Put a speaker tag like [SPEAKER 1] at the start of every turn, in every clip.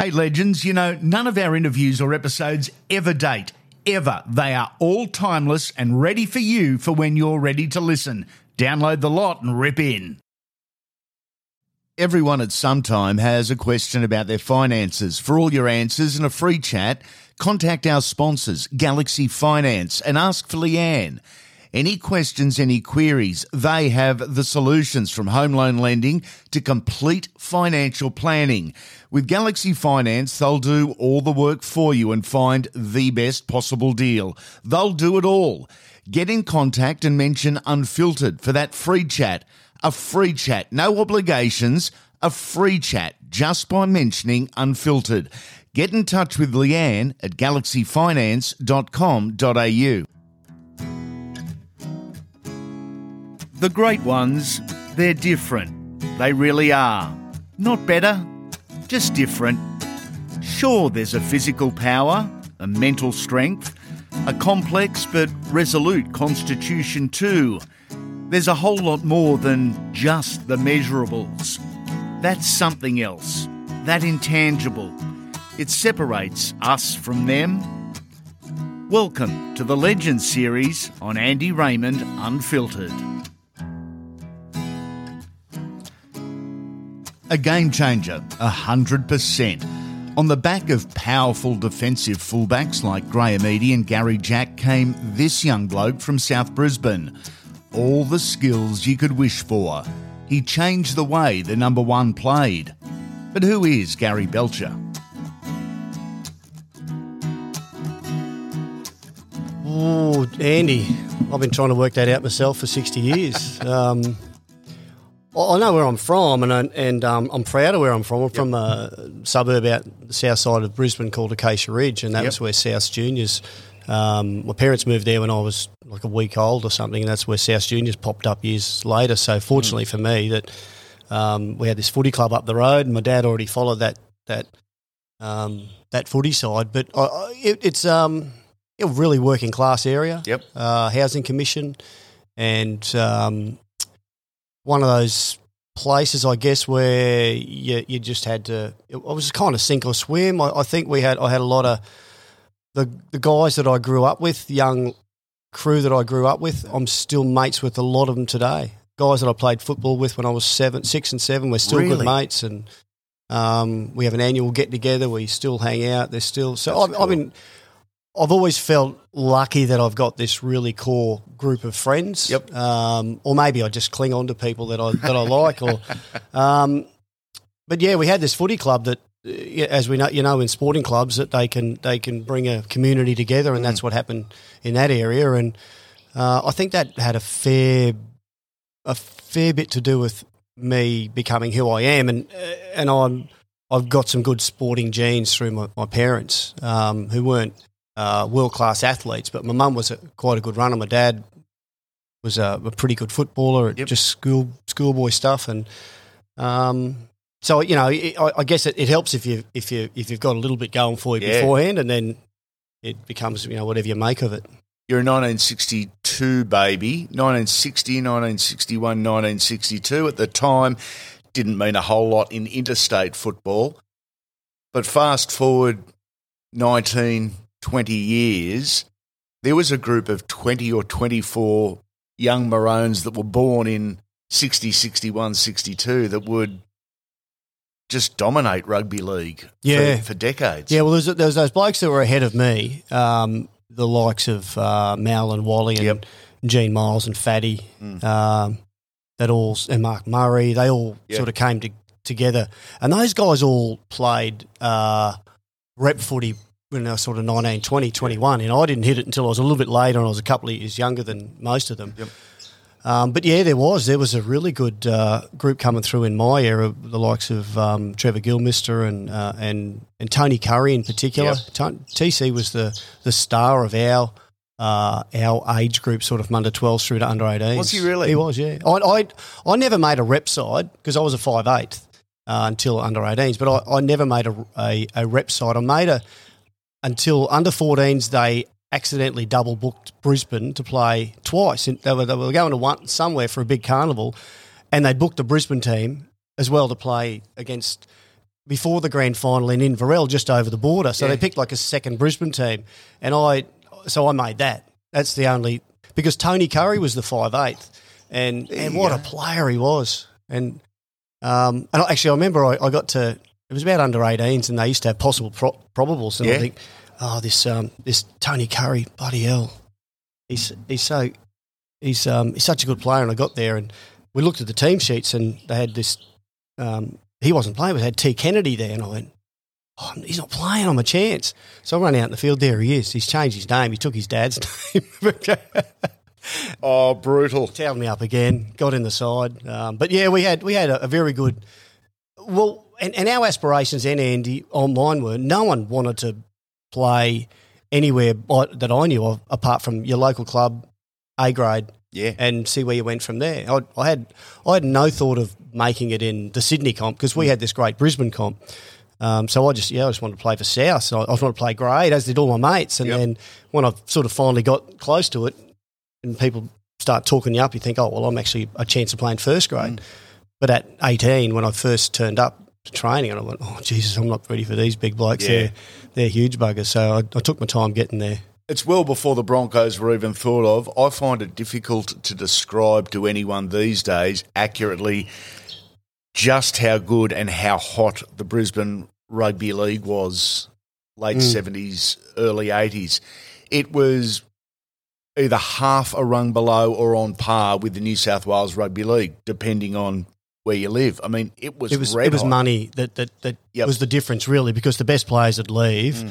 [SPEAKER 1] Hey, legends, you know, none of our interviews or episodes ever date. Ever. They are all timeless and ready for you for when you're ready to listen. Download the lot and rip in. Everyone at some time has a question about their finances. For all your answers and a free chat, contact our sponsors, Galaxy Finance, and ask for Leanne. Any questions, any queries, they have the solutions from home loan lending to complete financial planning. With Galaxy Finance, they'll do all the work for you and find the best possible deal. They'll do it all. Get in contact and mention Unfiltered for that free chat. A free chat, no obligations, a free chat just by mentioning Unfiltered. Get in touch with Leanne at galaxyfinance.com.au. The great ones, they're different. They really are. Not better, just different. Sure, there's a physical power, a mental strength, a complex but resolute constitution too. There's a whole lot more than just the measurables. That's something else, that intangible. It separates us from them. Welcome to the Legends series on Andy Raymond Unfiltered. A game changer, 100%. On the back of powerful defensive fullbacks like Graham Eadie and Gary Jack came this young bloke from South Brisbane. All the skills you could wish for. He changed the way the number one played. But who is Gary Belcher?
[SPEAKER 2] Oh, Andy, I've been trying to work that out myself for 60 years. um, I I know where I'm from, and I, and um, I'm proud of where I'm from. I'm from a suburb out the south side of Brisbane called Acacia Ridge, and that
[SPEAKER 1] Yep.
[SPEAKER 2] was where South Juniors. Um, my parents moved there when I was like a week old or something, and that's where South Juniors popped up years later. So fortunately for me, that um, we had this footy club up the road, and my dad already followed that that um, that footy side. But I, I, it, it's um, a really working class area
[SPEAKER 1] Yep.
[SPEAKER 2] uh, housing commission, and um, one of those places, I guess, where you, you just had to. It was kind of sink or swim. I, I think we had. I had a lot of the the guys that I grew up with, young crew that I grew up with. I'm still mates with a lot of them today. Guys that I played football with when I was seven, six, and seven. We're still
[SPEAKER 1] Really?
[SPEAKER 2] good mates, and um, we have an annual get together. We still hang out. They're still so. I've,
[SPEAKER 1] cool.
[SPEAKER 2] I've been. I've always felt lucky that I've got this really core group of friends.
[SPEAKER 1] Yep.
[SPEAKER 2] Um, or maybe I just cling on to people that I that I like. Or, um, but yeah, we had this footy club that, uh, as we know, you know, in sporting clubs that they can they can bring a community together, and that's what happened in that area. And uh, I think that had a fair a fair bit to do with me becoming who I am, and uh, and I'm I've got some good sporting genes through my, my parents um, who weren't uh, world class athletes, but my mum was a, quite a good runner. My dad was a, a pretty good footballer, at
[SPEAKER 1] Yep.
[SPEAKER 2] just school schoolboy stuff, and um, so you know it, I, I guess it, it helps if you if you if you've got a little bit going for you
[SPEAKER 1] Yeah.
[SPEAKER 2] beforehand, and then it becomes you know whatever you make of it.
[SPEAKER 1] You're a 1962 baby, 1960, 1961, 1962. At the time, didn't mean a whole lot in interstate football. But fast forward 19, 20 years, there was a group of 20 or 24 young Maroons that were born in 60, 61, 62 that would just dominate rugby league for-
[SPEAKER 2] Yeah.
[SPEAKER 1] for, decades.
[SPEAKER 2] Yeah, well, there was those blokes that were ahead of me, um, the likes of uh, Mal and Wally and
[SPEAKER 1] Yep.
[SPEAKER 2] Gene Miles and Fatty,
[SPEAKER 1] Mm.
[SPEAKER 2] um, that all and Mark Murray. They all
[SPEAKER 1] Yeah.
[SPEAKER 2] sort of came to, together, and those guys all played uh, rep footy when I was sort of 19, 20, 21. And I didn't hit it until I was a little bit later, and I was a couple of years younger than most of them.
[SPEAKER 1] Yep.
[SPEAKER 2] Um, but yeah, there was there was a really good uh, group coming through in my era, the likes of um, Trevor Gillmeister and uh, and and Tony Currie in particular.
[SPEAKER 1] Yep.
[SPEAKER 2] Ton- TC was the the star of our uh, our age group, sort of from under 12 through to under 18.
[SPEAKER 1] Was he really?
[SPEAKER 2] He was, yeah. I I, I never made a rep side because I was a 5'8", uh, until under 18s, but I, I never made a, a, a rep side. I made a until under 14s. They accidentally double booked Brisbane to play twice. They were, they were going to one somewhere for a big carnival, and they booked the Brisbane team as well to play against before the grand final in Inverell, just over the border. So
[SPEAKER 1] Yeah.
[SPEAKER 2] they picked like a second Brisbane team, and I so I made that. That's the only because Tony Currie was the five eighth, and and what a player he was. And um, and actually, I remember I, I got to it was about under 18s, and they used to have possible pro- probables, and
[SPEAKER 1] Yeah.
[SPEAKER 2] I think, oh, this um, this Tony Currie, bloody hell, he's he's so he's um, he's such a good player. And I got there, and we looked at the team sheets, and they had this. Um, he wasn't playing, but they had T Kennedy there, and I went. Oh, he's not playing. I'm a chance. So I run out in the field. There he is. He's changed his name. He took his dad's name.
[SPEAKER 1] Oh, brutal.
[SPEAKER 2] towed me up again, got in the side. Um, but yeah, we had we had a, a very good. Well, and, and our aspirations and Andy online were no one wanted to play anywhere that I knew of apart from your local club, A grade,
[SPEAKER 1] Yeah.
[SPEAKER 2] and see where you went from there. I, I had I had no thought of making it in the Sydney comp because we had this great Brisbane comp. Um, so I just yeah I just wanted to play for South. So I, I wanted to play grade as did all my mates. And
[SPEAKER 1] Yep.
[SPEAKER 2] then when I sort of finally got close to it, and people start talking you up, you think, oh well, I'm actually a chance of playing first grade.
[SPEAKER 1] Mm.
[SPEAKER 2] But at 18, when I first turned up training, and I went, oh Jesus, I'm not ready for these big blokes.
[SPEAKER 1] Yeah.
[SPEAKER 2] They're they're huge buggers. So I, I took my time getting there.
[SPEAKER 1] It's well before the Broncos were even thought of. I find it difficult to describe to anyone these days accurately just how good and how hot the Brisbane Rugby League was late
[SPEAKER 2] Mm.
[SPEAKER 1] 70s, early 80s. It was either half a rung below or on par with the New South Wales Rugby League, depending on where you live. I mean, it was
[SPEAKER 2] it was it was money that that, that
[SPEAKER 1] Yep.
[SPEAKER 2] was the difference really because the best players would leave.
[SPEAKER 1] Mm.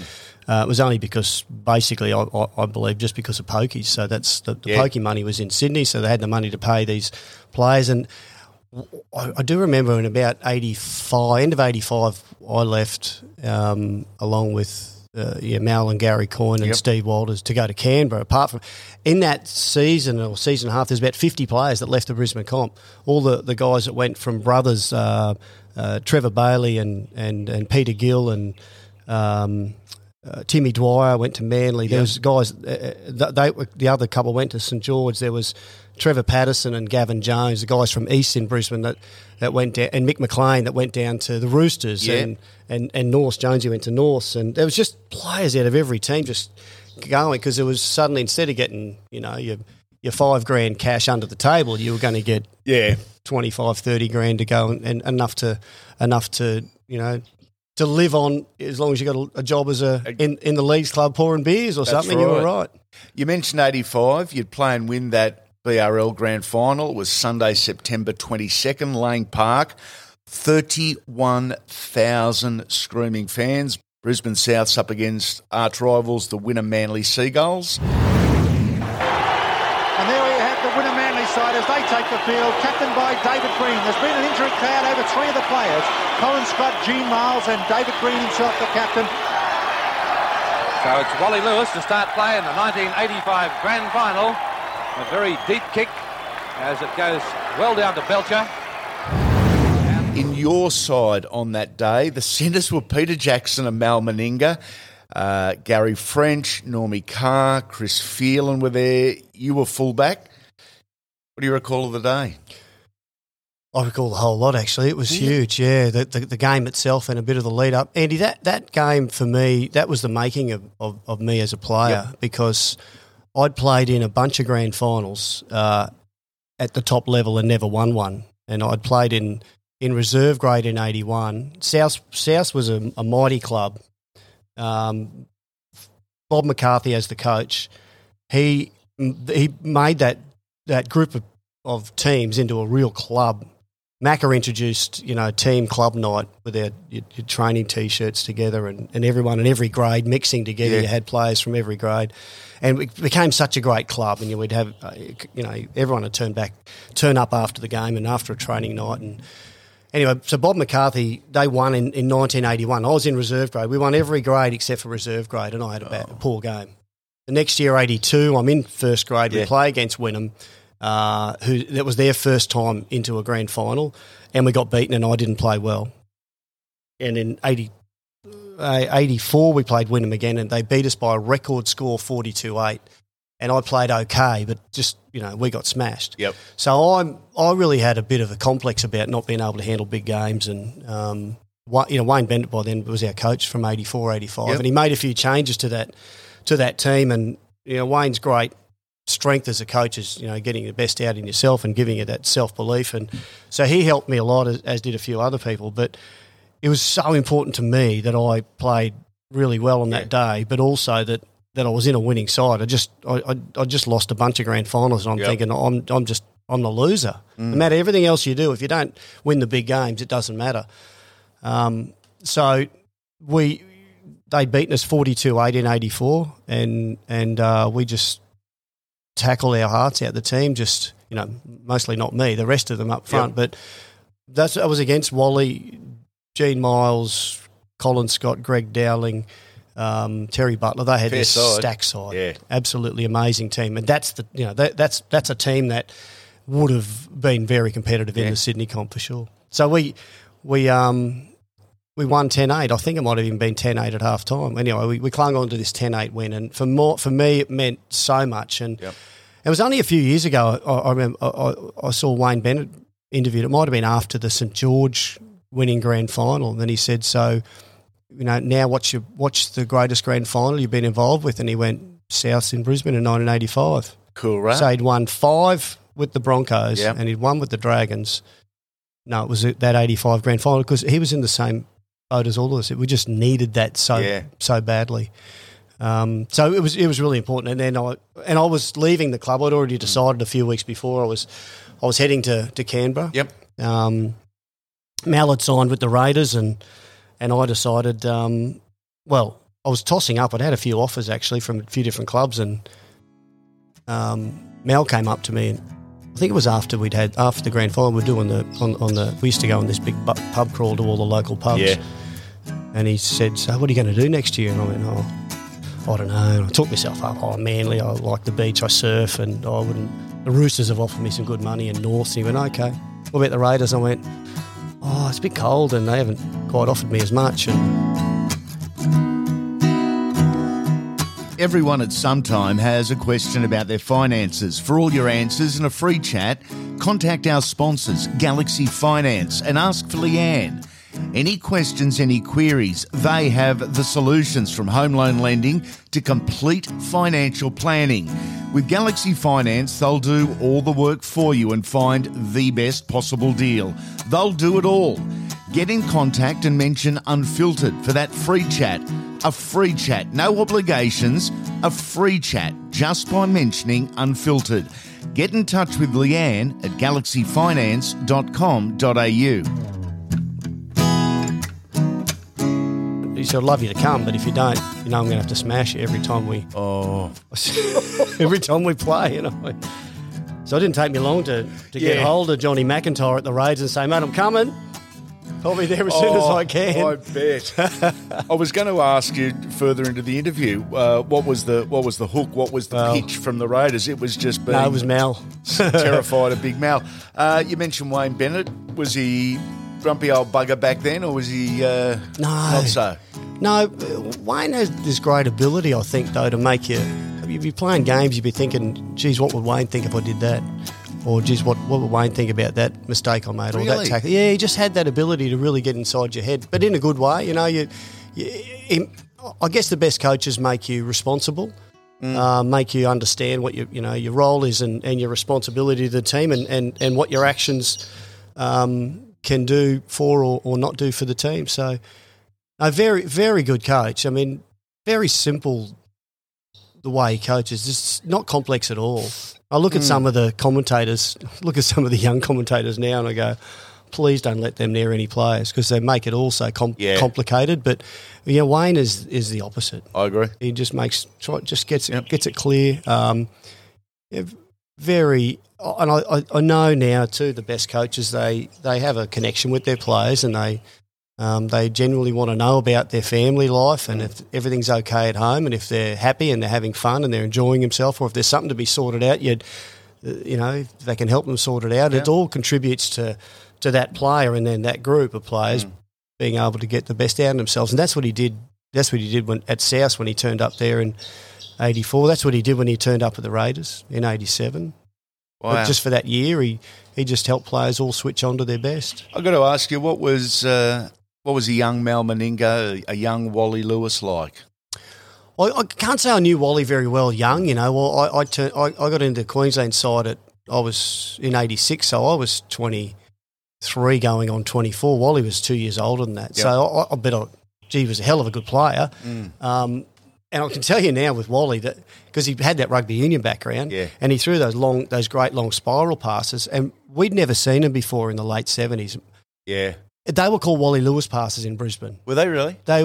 [SPEAKER 2] Uh, it was only because basically I, I, I believe just because of pokies. So that's the, the
[SPEAKER 1] Yeah.
[SPEAKER 2] pokey money was in Sydney, so they had the money to pay these players. And I, I do remember in about eighty five, end of eighty five, I left um, along with. Uh, yeah, Mal and Gary Coyne and
[SPEAKER 1] Yep.
[SPEAKER 2] Steve Walters to go to Canberra. Apart from in that season or season and a half, there's about 50 players that left the Brisbane comp. All the, the guys that went from brothers, uh, uh, Trevor Bailey and, and, and Peter Gill and um, uh, Timmy Dwyer went to Manly. There
[SPEAKER 1] Yep.
[SPEAKER 2] was guys. Uh, uh, they were- the other couple went to St George. There was Trevor Patterson and Gavin Jones, the guys from East in Brisbane that, that went down, and Mick McLean that went down to the Roosters,
[SPEAKER 1] Yeah.
[SPEAKER 2] and and and Norse Jonesy went to Norse, and there was just players out of every team just going because it was suddenly instead of getting you know your your five grand cash under the table, you were going to get
[SPEAKER 1] Yeah.
[SPEAKER 2] 25, 30 grand to go and, and enough to enough to you know to live on as long as you got a, job as a in, in the leagues club pouring beers or
[SPEAKER 1] That's
[SPEAKER 2] something. You were
[SPEAKER 1] right.
[SPEAKER 2] right.
[SPEAKER 1] You mentioned 85. You'd play and win that BRL Grand Final. Was Sunday, September 22nd, Lang Park. 31,000 screaming fans. Brisbane Souths up against arch rivals, the Wynnum Manly Seagulls.
[SPEAKER 3] And there we have the Wynnum Manly side as they take the field, captained by David Green. There's been an injury cloud over three of the players. Colin Scott, Gene Miles and David Green himself, the captain.
[SPEAKER 4] So it's Wally Lewis to start play in the 1985 Grand Final. A very deep kick as it goes well down to Belcher.
[SPEAKER 1] In your side on that day, the centres were Peter Jackson and Mal Meninga. Uh, Gary French, Normie Carr, Chris Phelan were there. You were fullback. What do you recall of the day?
[SPEAKER 2] I recall the whole lot actually. It was huge, yeah. The, the the game itself and a bit of the lead up. Andy, that, that game for me, that was the making of, of, of me as a player because I'd played in a bunch of grand finals uh, at the top level and never won one. And I'd played in, in reserve grade in eighty one. South South was a, a mighty club. Um, Bob McCarthy as the coach, he he made that that group of, of teams into a real club. Macca introduced, you know, team club night with their your, your training t-shirts together and, and everyone in every grade mixing together.
[SPEAKER 1] Yeah.
[SPEAKER 2] You had players from every grade, and it became such a great club. And you would have, uh, you know, everyone would turn back, turn up after the game and after a training night. And anyway, so Bob McCarthy, they won in, in 1981. I was in reserve grade. We won every grade except for reserve grade, and I had a, bad, a poor game. The next year, 82, I'm in first grade. We play against Wynnum, uh, who that was their first time into a grand final, and we got beaten, and I didn't play well. And in 80, uh, 84, we played Wynnum again, and they beat us by a record score, 42 8. And I played okay, but just, you know, we got smashed.
[SPEAKER 1] Yep.
[SPEAKER 2] So I'm, I really had a bit of a complex about not being able to handle big games and, um, you know, Wayne Bennett by then was our coach from 84, 85,
[SPEAKER 1] Yep.
[SPEAKER 2] and he made a few changes to that to that team. And you know, Wayne's great strength as a coach is you know getting the best out in yourself and giving you that self belief. And so he helped me a lot, as, as did a few other people. But it was so important to me that I played really well on that day, but also that. That I was in a winning side. I just I, I, I just lost a bunch of grand finals, and I'm
[SPEAKER 1] Yep.
[SPEAKER 2] thinking I'm I'm just I'm the loser. No matter everything else you do, if you don't win the big games, it doesn't matter. Um, so we they'd beaten us 42-8 in 84 and and uh, we just tackled our hearts out. The team just you know mostly not me the rest of them up front. But that's I was against Wally Gene Miles Colin Scott Greg Dowling um, Terry Butler. They had
[SPEAKER 1] Fair
[SPEAKER 2] this
[SPEAKER 1] side.
[SPEAKER 2] stack side.
[SPEAKER 1] Yeah.
[SPEAKER 2] absolutely amazing team. And that's the you know that, that's that's a team that would have been very competitive in the Sydney comp for sure. So we we um we won 10-8. I think it might have even been 10-8 at half time. Anyway, we, we clung on to this 10-8 win. And for more, for me, it meant so much. And
[SPEAKER 1] Yep.
[SPEAKER 2] it was only a few years ago, I, I remember, I, I- saw Wayne Bennett interviewed. It might have been after the St. George winning grand final. And then he said, so, you know, now what's, your, what's the greatest grand final you've been involved with? And he went, South in Brisbane in 1985.
[SPEAKER 1] Cool, right?
[SPEAKER 2] So he'd won five with the Broncos
[SPEAKER 1] Yep.
[SPEAKER 2] and he'd won with the Dragons. No, it was that 85 grand final because he was in the same as all of us. We just needed that so
[SPEAKER 1] Yeah.
[SPEAKER 2] so badly. Um, so it was it was really important. And then I and I was leaving the club. I'd already decided a few weeks before I was I was heading to, to Canberra.
[SPEAKER 1] Yep.
[SPEAKER 2] Um, Mal had signed with the Raiders, and and I decided. Um, well, I was tossing up. I'd had a few offers actually from a few different clubs, and um, Mal came up to me, and I think it was after we'd had after the grand final. We were doing the on, on the. We used to go on this big pub crawl to all the local pubs.
[SPEAKER 1] Yeah.
[SPEAKER 2] And he said, "So, what are you going to do next year?" And I went, "Oh, I don't know." And I took myself up. Oh, Manly. I like the beach. I surf, and I wouldn't. The Roosters have offered me some good money in North. And he went, "Okay." What about the Raiders? I went, "Oh, it's a bit cold, and they haven't quite offered me as much." And
[SPEAKER 1] Everyone at some time has a question about their finances. For all your answers and a free chat, contact our sponsors, Galaxy Finance, and ask for Leanne. Any questions, any queries, they have the solutions from home loan lending to complete financial planning. With Galaxy Finance, they'll do all the work for you and find the best possible deal. They'll do it all. Get in contact and mention Unfiltered for that free chat. A free chat, no obligations, a free chat just by mentioning Unfiltered. Get in touch with Leanne at galaxyfinance.com.au.
[SPEAKER 2] he said, "I'd love you to come, but if you don't, you know I'm going to have to smash you every time we
[SPEAKER 1] Oh,
[SPEAKER 2] every time we play." You know. So it didn't take me long to, to get hold of Johnny McIntyre at the Raids and say, "Mate, I'm coming. I'll be there as soon as I can."
[SPEAKER 1] Oh, I bet. I was going to ask you further into the interview. Uh, what was the what was the hook? What was the
[SPEAKER 2] Well-
[SPEAKER 1] pitch from the Raiders? It was just being
[SPEAKER 2] no, it was Mal.
[SPEAKER 1] terrified of Big Mal. Uh, you mentioned Wayne Bennett. Was he grumpy old bugger back then, or was he uh,
[SPEAKER 2] No.
[SPEAKER 1] not so?
[SPEAKER 2] No, Wayne has this great ability, I think, though, to make you. You'd be playing games, you'd be thinking, geez, what would Wayne think if I did that? Or, geez, what, what would Wayne think about that mistake I made? Or that tackle? Yeah, he just had that ability to really get inside your head, but in a good way. You know, you, you I guess the best coaches make you responsible. Uh, make you understand what your you know your role is and, and your responsibility to the team and, and, and what your actions um, can do for or, or not do for the team. So a very, very good coach. I mean, very simple the way he coaches. It's not complex at all. I look at some of the commentators, look at some of the young commentators now, and I go, please don't let them near any players because they make it all so com-
[SPEAKER 1] Yeah.
[SPEAKER 2] complicated. But know, Wayne is is the opposite.
[SPEAKER 1] I agree.
[SPEAKER 2] He just makes try, just gets
[SPEAKER 1] Yep.
[SPEAKER 2] gets it clear. Um, very, and I, I, I know now too. The best coaches they they have a connection with their players, and they um, they generally want to know about their family life and if everything's okay at home, and if they're happy and they're having fun and they're enjoying themselves, or if there's something to be sorted out, you'd uh, you know if they can help them sort it out. It all contributes to to that player and then that group of players being able to get the best out of themselves, and that's what he did. That's what he did when at South when he turned up there in '84. That's what he did when he turned up at the Raiders in '87.
[SPEAKER 1] Wow.
[SPEAKER 2] But just for that year, he he just helped players all switch on to their best.
[SPEAKER 1] I've got to ask you, what was uh, What was a young Mal Meninga, a young Wally Lewis like?
[SPEAKER 2] I, I can't say I knew Wally very well young. You know, well, I I, turned, I, I got into Queensland side at I was in '86, so I was 23 going on 24. Wally was two years older than that, so I, I bet I, gee, he was a hell of a good player. Um, and I can tell you now with Wally that because he had that rugby union background,
[SPEAKER 1] Yeah.
[SPEAKER 2] and he threw those long, those great long spiral passes, and we'd never seen him before in the late 70s.
[SPEAKER 1] Yeah.
[SPEAKER 2] They were called Wally Lewis passes in Brisbane.
[SPEAKER 1] Were they really?
[SPEAKER 2] They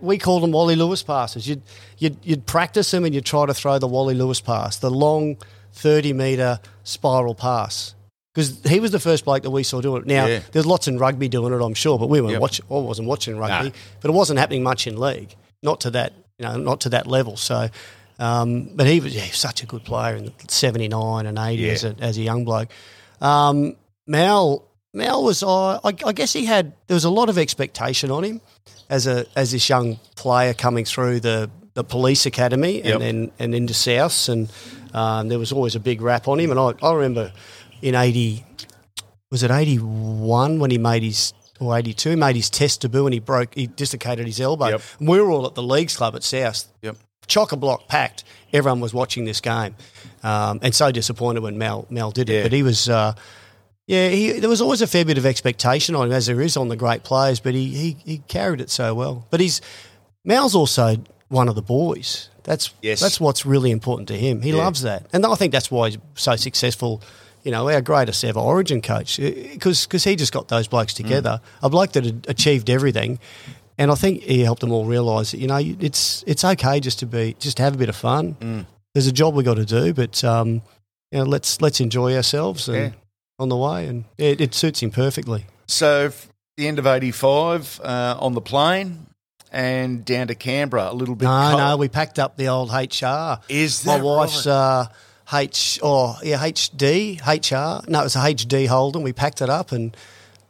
[SPEAKER 2] we called them Wally Lewis passes. You'd you'd you'd practice them and you'd try to throw the Wally Lewis pass, the long thirty meter spiral pass. Because he was the first bloke that we saw do it. Now
[SPEAKER 1] Yeah.
[SPEAKER 2] there's lots in rugby doing it, I'm sure, but we weren't
[SPEAKER 1] Yep.
[SPEAKER 2] watching. I wasn't watching rugby,
[SPEAKER 1] Nah.
[SPEAKER 2] but it wasn't happening much in league, not to that you know, not to that level. So, um, but he was yeah, such a good player in '79 and '80
[SPEAKER 1] Yeah.
[SPEAKER 2] as, a, as a young bloke. Um, Mal Mal was uh, I, I guess he had there was a lot of expectation on him as a as this young player coming through the the police academy
[SPEAKER 1] Yep.
[SPEAKER 2] and then and into Souths and um, there was always a big rap on him and I, I remember in eighty was it eighty one when he made his or eighty two he made his test debut and he broke he dislocated his elbow
[SPEAKER 1] Yep.
[SPEAKER 2] and we were all at the leagues club at South
[SPEAKER 1] Yep.
[SPEAKER 2] chock a block packed. Everyone was watching this game, um, and so disappointed when Mal Mal did it.
[SPEAKER 1] Yeah.
[SPEAKER 2] But he was, uh, yeah, he, there was always a fair bit of expectation on him, as there is on the great players. But he he, he carried it so well. But he's Mal's also one of the boys. That's
[SPEAKER 1] Yes.
[SPEAKER 2] that's what's really important to him. He
[SPEAKER 1] Yeah.
[SPEAKER 2] loves that, and I think that's why he's so successful. You know, our greatest ever Origin coach, uh, because he just got those blokes mm. together. A bloke that had achieved everything, and I think he helped them all realise that you know it's it's okay just to be just to have a bit of fun. Mm. There's a job we got to do, but um, you know, let's let's enjoy ourselves and
[SPEAKER 1] Yeah.
[SPEAKER 2] On the way, and it, it suits him perfectly.
[SPEAKER 1] So, the end of 85 uh, on the plane and down to Canberra, a little bit
[SPEAKER 2] No,
[SPEAKER 1] cold.
[SPEAKER 2] no, we packed up the old HR.
[SPEAKER 1] Is
[SPEAKER 2] my wife's
[SPEAKER 1] right?
[SPEAKER 2] uh, H oh yeah HD HR. No, it was a HD Holden. We packed it up and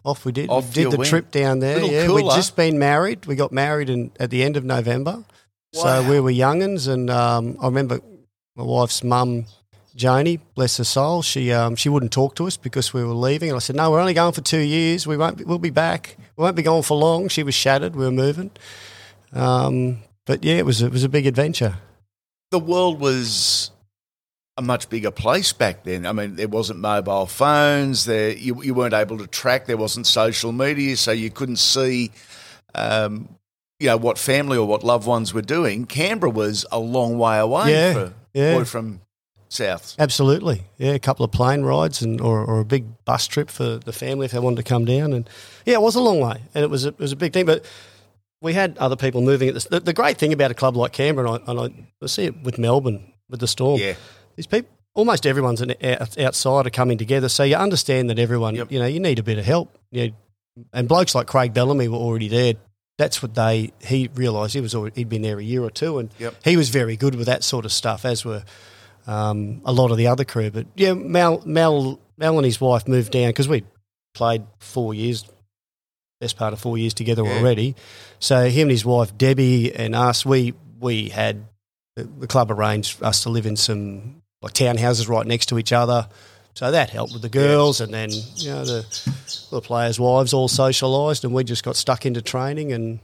[SPEAKER 2] off we did.
[SPEAKER 1] Off
[SPEAKER 2] we did the trip down there.
[SPEAKER 1] Little
[SPEAKER 2] yeah,
[SPEAKER 1] cooler.
[SPEAKER 2] we'd just been married. We got married in at the end of November.
[SPEAKER 1] Wow.
[SPEAKER 2] So we were youngins, and um, I remember my wife's mum, Joni, bless her soul. She um, she wouldn't talk to us because we were leaving, and I said, "No, we're only going for two years. We won't. Be, we'll be back. We won't be gone for long." She was shattered. We were moving. Um, but yeah, it was it was a big adventure.
[SPEAKER 1] the world was a much bigger place back then. I mean, there wasn't mobile phones. There, you, you weren't able to track. There wasn't social media, so you couldn't see, um, you know, what family or what loved ones were doing. Canberra was a long way away
[SPEAKER 2] Yeah,
[SPEAKER 1] for
[SPEAKER 2] yeah.
[SPEAKER 1] from South.
[SPEAKER 2] Absolutely, yeah. A couple of plane rides and or, or a big bus trip for the family if they wanted to come down, and yeah, it was a long way, and it was a, it was a big thing. But we had other people moving at this. The, the great thing about a club like Canberra, and I, and I, see it with Melbourne with the Storm.
[SPEAKER 1] Yeah,
[SPEAKER 2] these people, almost everyone's an out- outsider coming together, so you understand that everyone,
[SPEAKER 1] Yep.
[SPEAKER 2] you know, you need a bit of help. You know, and blokes like Craig Bellamy were already there. That's what they he realised he was already, he'd been there a year or two, and
[SPEAKER 1] Yep.
[SPEAKER 2] he was very good with that sort of stuff, as were um, a lot of the other crew. But yeah, Mal Mal Mal and his wife moved down because we played four years, best part of four years together
[SPEAKER 1] Yeah.
[SPEAKER 2] already. So him and his wife Debbie and us, we we had the, club arranged us to live in some like townhouses right next to each other. So that helped with the girls, and then you know the the players' wives all socialised, and we just got stuck into training, and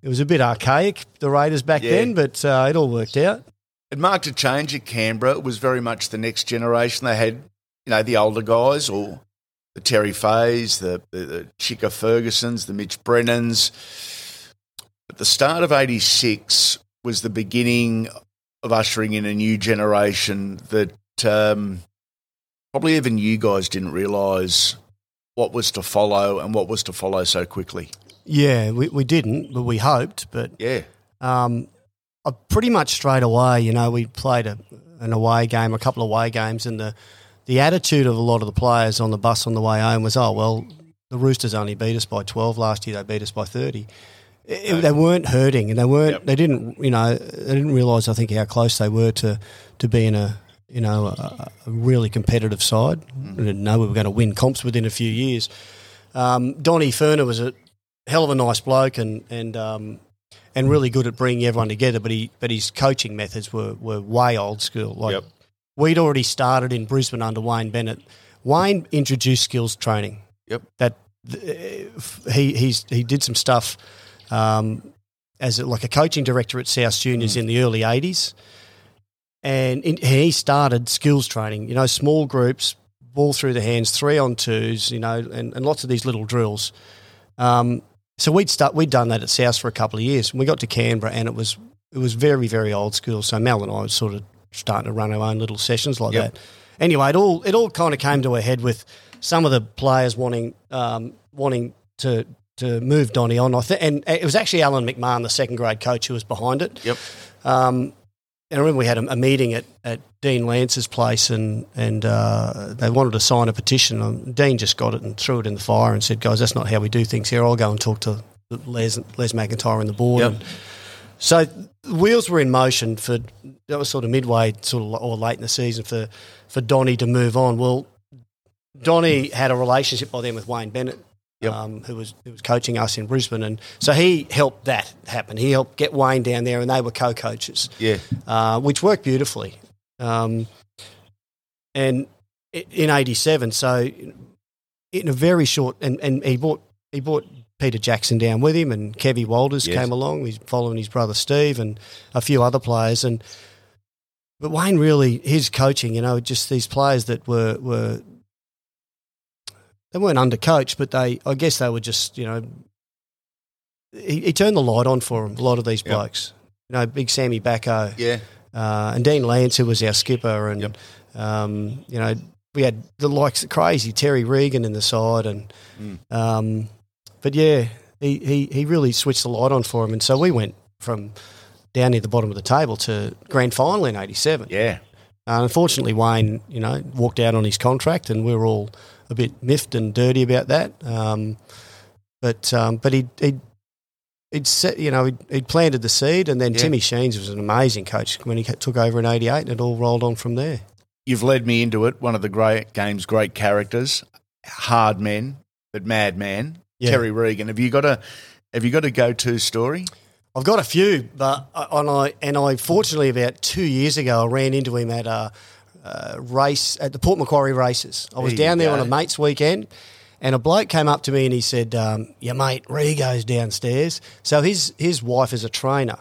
[SPEAKER 2] it was a bit archaic the Raiders back
[SPEAKER 1] Yeah.
[SPEAKER 2] then, but uh, it all worked out.
[SPEAKER 1] It marked a change at Canberra. It was very much the next generation. They had, you know, the older guys or the Terry Fays, the, the, the Chicka Fergusons, the Mitch Brennans. At the start of 86 was the beginning of ushering in a new generation that um, probably even you guys didn't realise what was to follow and what was to follow so quickly.
[SPEAKER 2] Yeah, we, we didn't, but we hoped. But
[SPEAKER 1] Yeah.
[SPEAKER 2] um, uh, pretty much straight away, you know, we played a, an away game, a couple of away games, and the the attitude of a lot of the players on the bus on the way home was, oh well, the Roosters only beat us by twelve last year; they beat us by thirty. It- it- they weren't hurting, and they weren't.
[SPEAKER 1] Yep.
[SPEAKER 2] They didn't, you know, they didn't realise. I think how close they were to to being a you know a, a really competitive side. They didn't know we were going to win comps within a few years. Um, Donny Furner was a hell of a nice bloke and and um, and really good at bringing everyone together. But he but his coaching methods were, were way old school. Like
[SPEAKER 1] Yep.
[SPEAKER 2] we'd already started in Brisbane under Wayne Bennett. Wayne introduced skills training.
[SPEAKER 1] Yep.
[SPEAKER 2] That he he's he did some stuff um, as a, like a coaching director at South Juniors mm. in the early '80s, and in, he started skills training. You know, small groups, ball through the hands, three on twos. You know, and, and lots of these little drills. Um, so we'd start we'd done that at South for a couple of years. And we got to Canberra, and it was it was very very old school. So Mal and I were sort of starting to run our own little sessions like yep. that. Anyway, it all it all kind of came to a head with some of the players wanting um, wanting to to move Donny on. I think, and it was actually Alan McMahon, the second grade coach, who was behind it.
[SPEAKER 1] Yep.
[SPEAKER 2] Um, I remember we had a, a, meeting at, at Dean Lance's place, and and uh, they wanted to sign a petition. And Dean just got it and threw it in the fire and said, "Guys, that's not how we do things here. I'll go and talk to Les Les McIntyre and the board."
[SPEAKER 1] Yep.
[SPEAKER 2] And so wheels were in motion for that was sort of midway, sort of or late in the season for for Donny to move on. Well, Donny had a relationship by then with Wayne Bennett, yep. um, who was who was coaching us in Brisbane, and so he helped that happen. He helped get Wayne down there, and they were co-coaches,
[SPEAKER 1] yeah,
[SPEAKER 2] uh, which worked beautifully. Um, and in '87, so in a very short, and, and he bought he brought Peter Jackson down with him, and Kevy Walters yes. came along. He's following his brother Steve and a few other players, and but Wayne really his coaching, you know, just these players that were were they weren't undercoached, but they, I guess they were just, you know, he, he turned the light on for them, a lot of these blokes. Yep. You know, big Sammy Backo.
[SPEAKER 1] Yeah.
[SPEAKER 2] Uh, and Dean Lance, who was our skipper. And, yep. um, you know, we had the likes of crazy Terry Regan in the side. And, mm. um, but yeah, he, he, he really switched the light on for him. And so we went from down near the bottom of the table to grand final in 87.
[SPEAKER 1] Yeah.
[SPEAKER 2] Uh, unfortunately, Wayne, you know, walked out on his contract and we were all – a bit miffed and dirty about that. Um, but um, but he he he'd set, you know he'd, he'd, planted the seed, and then yeah. Timmy Sheens was an amazing coach when he took over in '88, and it all rolled on from there.
[SPEAKER 1] You've led me into it. One of the great game's great characters, hard men, but mad man, yeah. Terry Regan. Have you got a have you got a go to story?
[SPEAKER 2] I've got a few, but and I and I fortunately about two years ago I ran into him at a uh, race at the Port Macquarie races. I was there down there go. on a mate's weekend, and a bloke came up to me and he said, um, "Your mate Rigo's downstairs." So his his wife is a trainer,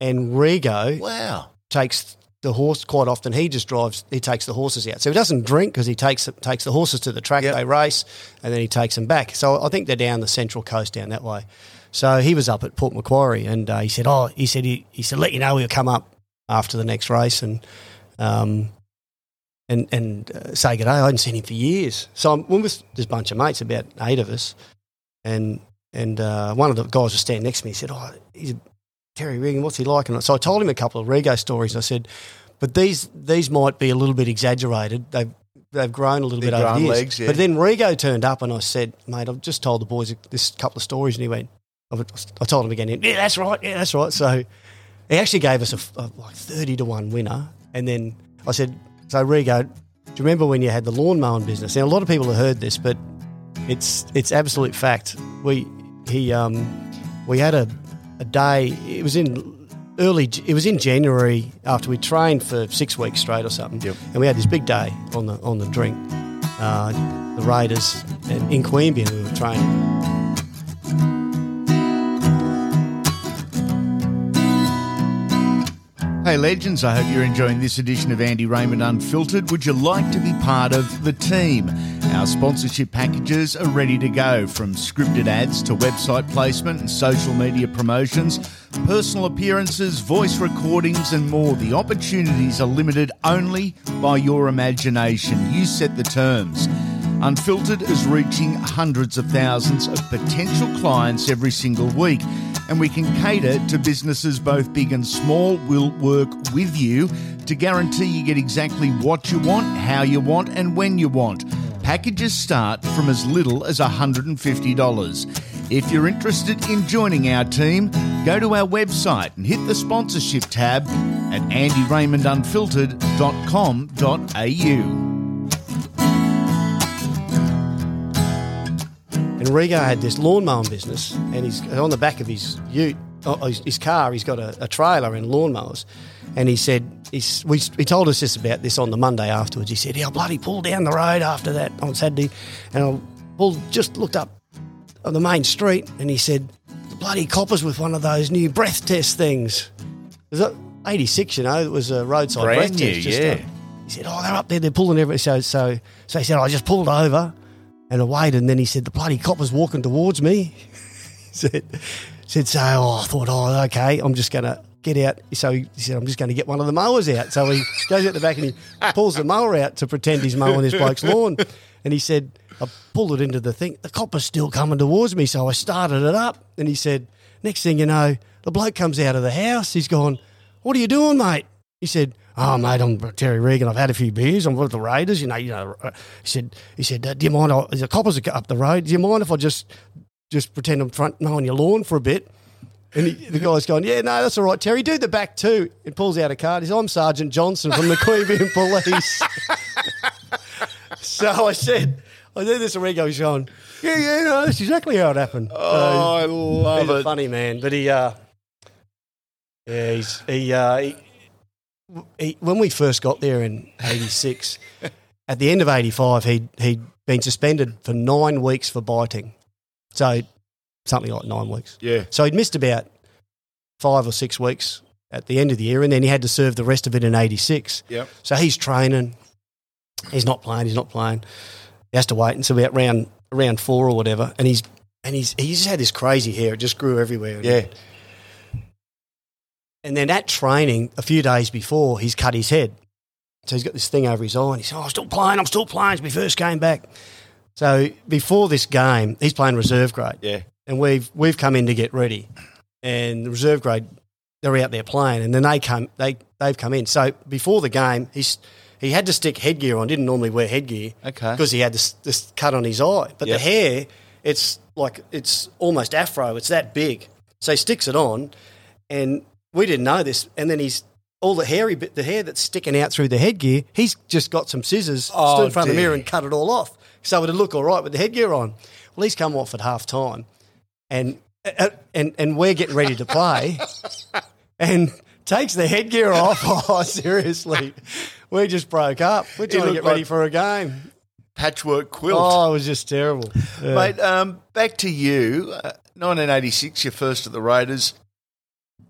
[SPEAKER 2] and Rigo
[SPEAKER 1] wow
[SPEAKER 2] takes the horse quite often. He just drives. He takes the horses out. So he doesn't drink because he takes takes the horses to the track. Yep. They race, and then he takes them back. So I think they're down the central coast down that way. So he was up at Port Macquarie, and uh, he said, "Oh, he said he, he said let you know we'll come up after the next race." And um, and and uh, say good day. I hadn't seen him for years. So I'm with this bunch of mates, about eight of us, and and uh, one of the guys was standing next to me. He said, "Oh, he's Terry Regan. What's he like?" And so I told him a couple of Rego stories. I said, "But these these might be a little bit exaggerated. They've they've grown a little They've bit over the years." Legs, yeah. But then Rego turned up, and I said, "Mate, I've just told the boys this couple of stories," and he went. I told him again, yeah, that's right, yeah, that's right. So he actually gave us a, a like 30 to 1 winner. And then I said, so Rigo, do you remember when you had the lawn mowing business? Now a lot of people have heard this, but it's it's absolute fact. We he um we had a a day. It was in early. It was in January after we trained for six weeks straight or something.
[SPEAKER 1] Yep.
[SPEAKER 2] And we had this big day on the on the drink. Uh, the Raiders in Queanbeyan we were training.
[SPEAKER 1] Hey, legends, I hope you're enjoying this edition of Andy Raymond Unfiltered. Would you like to be part of the team? Our sponsorship packages are ready to go from scripted ads to website placement and social media promotions, personal appearances, voice recordings, and more. The opportunities are limited only by your imagination. You set the terms. Unfiltered is reaching hundreds of thousands of potential clients every single week and we can cater to businesses both big and small. We'll work with you to guarantee you get exactly what you want, how you want, and when you want. Packages start from as little as $150. If you're interested in joining our team, go to our website and hit the sponsorship tab at andyraymondunfiltered.com.au.
[SPEAKER 2] And Rigo had this lawn mowing business, and he's on the back of his ute, oh, his, his car, he's got a, a trailer and lawnmowers. And he said, he's, we, he told us this about this on the Monday afterwards. He said, yeah, I bloody pulled down the road after that on Saturday. And Paul just looked up on the main street and he said, the bloody coppers with one of those new breath test things. Was it 86, you know, it was a roadside
[SPEAKER 1] Brand
[SPEAKER 2] breath
[SPEAKER 1] new,
[SPEAKER 2] test.
[SPEAKER 1] yeah.
[SPEAKER 2] uh, he said, oh, they're up there, they're pulling everything. So, so, so he said, I just pulled over and I waited. And then he said, the bloody cop was walking towards me. he said, said, so oh, I thought, oh, okay, I'm just going to get out. So he said, I'm just going to get one of the mowers out. So he goes out the back and he pulls the mower out to pretend he's mowing this bloke's lawn. And he said, I pulled it into the thing. The copper's still coming towards me. So I started it up. And he said, next thing you know, the bloke comes out of the house. He's gone, what are you doing, mate? He said, "Oh, mate, I'm Terry Regan. I've had a few beers. I'm with the Raiders. You know, you know." uh," He said, "He said, do you mind? I, the coppers are up the road. Do you mind if I just just pretend I'm front mowing your lawn for a bit?" And he, the guy's going, "Yeah, no, that's all right, Terry. Do the back too." And pulls out a card. He's, "I'm Sergeant Johnson from the Queanbeyan Police." so I said, "I did this," and Rigo was going, "Yeah, yeah, no, that's exactly how it happened."
[SPEAKER 1] Oh, I love
[SPEAKER 2] He's a
[SPEAKER 1] it.
[SPEAKER 2] funny man, but he, uh, yeah, he's he, uh, he. When we first got there in '86, at the end of '85, he'd he'd been suspended for nine weeks for biting, so something like nine weeks.
[SPEAKER 1] Yeah.
[SPEAKER 2] So he'd missed about five or six weeks at the end of the year, and then he had to serve the rest of it in '86.
[SPEAKER 1] Yep.
[SPEAKER 2] So he's training. He's not playing. He's not playing. He has to wait until about round round four or whatever, and he's and he's he's just had this crazy hair. It just grew everywhere.
[SPEAKER 1] Yeah.
[SPEAKER 2] And then at training, a few days before, he's cut his head. So he's got this thing over his eye, and he's oh, I'm still playing. I'm still playing. It's my first game back. So before this game, he's playing reserve grade
[SPEAKER 1] Yeah.
[SPEAKER 2] and we've we've come in to get ready, and the reserve grade they're out there playing, and then they come they they've come in. So before the game, he's he had to stick headgear on. Didn't normally wear headgear,
[SPEAKER 1] Okay.
[SPEAKER 2] because he had this this cut on his eye. But
[SPEAKER 1] Yep.
[SPEAKER 2] the hair, it's like it's almost afro. It's that big. So he sticks it on, and we didn't know this. And then he's all the hairy bit, the hair that's sticking out through the headgear. He's just got some scissors,
[SPEAKER 1] Oh,
[SPEAKER 2] stood in front of the
[SPEAKER 1] dear.
[SPEAKER 2] mirror, and cut it all off. So it'd look all right with the headgear on. Well, he's come off at half time, and uh, and and we're getting ready to play, and takes the headgear off. Oh, seriously, we just broke up. We're trying to
[SPEAKER 1] looked
[SPEAKER 2] get ready
[SPEAKER 1] like-
[SPEAKER 2] for a game.
[SPEAKER 1] Patchwork quilt.
[SPEAKER 2] Oh, it was just terrible. Yeah.
[SPEAKER 1] Mate, um, back to you. Uh, 1986, you're first at the Raiders.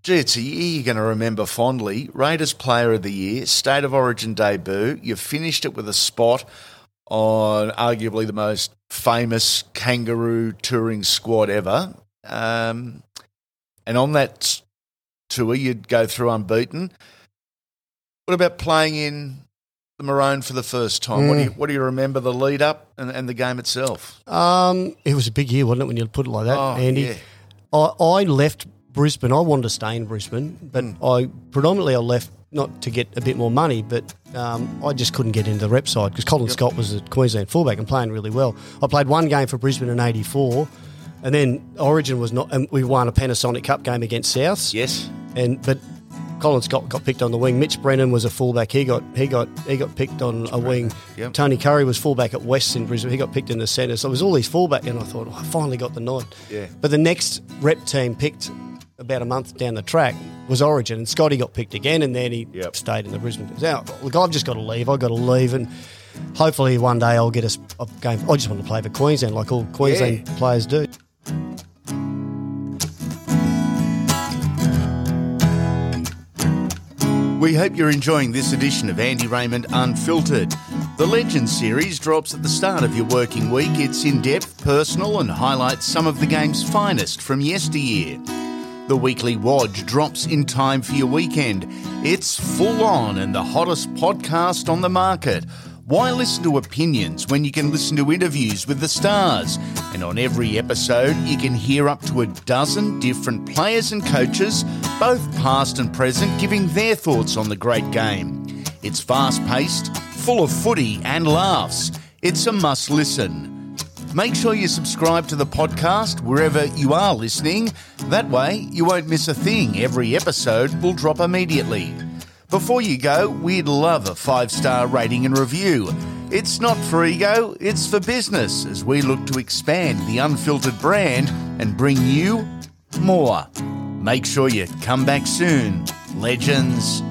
[SPEAKER 1] Gee, it's a year you're going to remember fondly. Raiders Player of the Year, State of Origin debut. You finished it with a spot on arguably the most famous kangaroo touring squad ever. Um, and on that tour, you'd go through unbeaten. What about playing in the Maroon for the first time? What, do you, what do you remember the lead up and, and the game itself?
[SPEAKER 2] Um, it was a big year, wasn't it, when you put it like that,
[SPEAKER 1] Oh,
[SPEAKER 2] Andy?
[SPEAKER 1] yeah.
[SPEAKER 2] I, I left Brisbane. I wanted to stay in Brisbane, but
[SPEAKER 1] Hmm.
[SPEAKER 2] I predominantly I left not to get a bit more money, but um, I just couldn't get into the rep side because Colin Scott was a Queensland fullback and playing really well. I played one game for Brisbane in '84, and then Origin was not, and we won a Panasonic Cup game against Souths.
[SPEAKER 1] Yes.
[SPEAKER 2] and but Colin Scott got picked on the wing. Mitch Brennan was a fullback. He got he got he got picked on a wing.
[SPEAKER 1] Yep.
[SPEAKER 2] Tony Currie was fullback at West in Brisbane. He got picked in the centre. So it was all these fullback, and I thought, oh, I finally got the nod.
[SPEAKER 1] Yeah.
[SPEAKER 2] But the next rep team picked about a month down the track was Origin, and Scotty got picked again, and then he
[SPEAKER 1] Yep.
[SPEAKER 2] stayed in the Brisbane. Now, look, I've just got to leave. I've got to leave, and hopefully one day I'll get a game. I just want to play for Queensland, like all Queensland players do.
[SPEAKER 1] We hope you're enjoying this edition of Andy Raymond Unfiltered. The Legends series drops at the start of your working week. It's in depth, personal, and highlights some of the game's finest from yesteryear. The weekly Wodge drops in time for your weekend. It's full on and the hottest podcast on the market. Why listen to opinions when you can listen to interviews with the stars? And on every episode, you can hear up to a dozen different players and coaches, both past and present, giving their thoughts on the great game. It's fast paced, full of footy and laughs. It's a must listen. Make sure you subscribe to the podcast wherever you are listening. That way, you won't miss a thing. Every episode will drop immediately. Before you go, we'd love a five star rating and review. It's not for ego, it's for business as we look to expand the unfiltered brand and bring you more. Make sure you come back soon. Legends.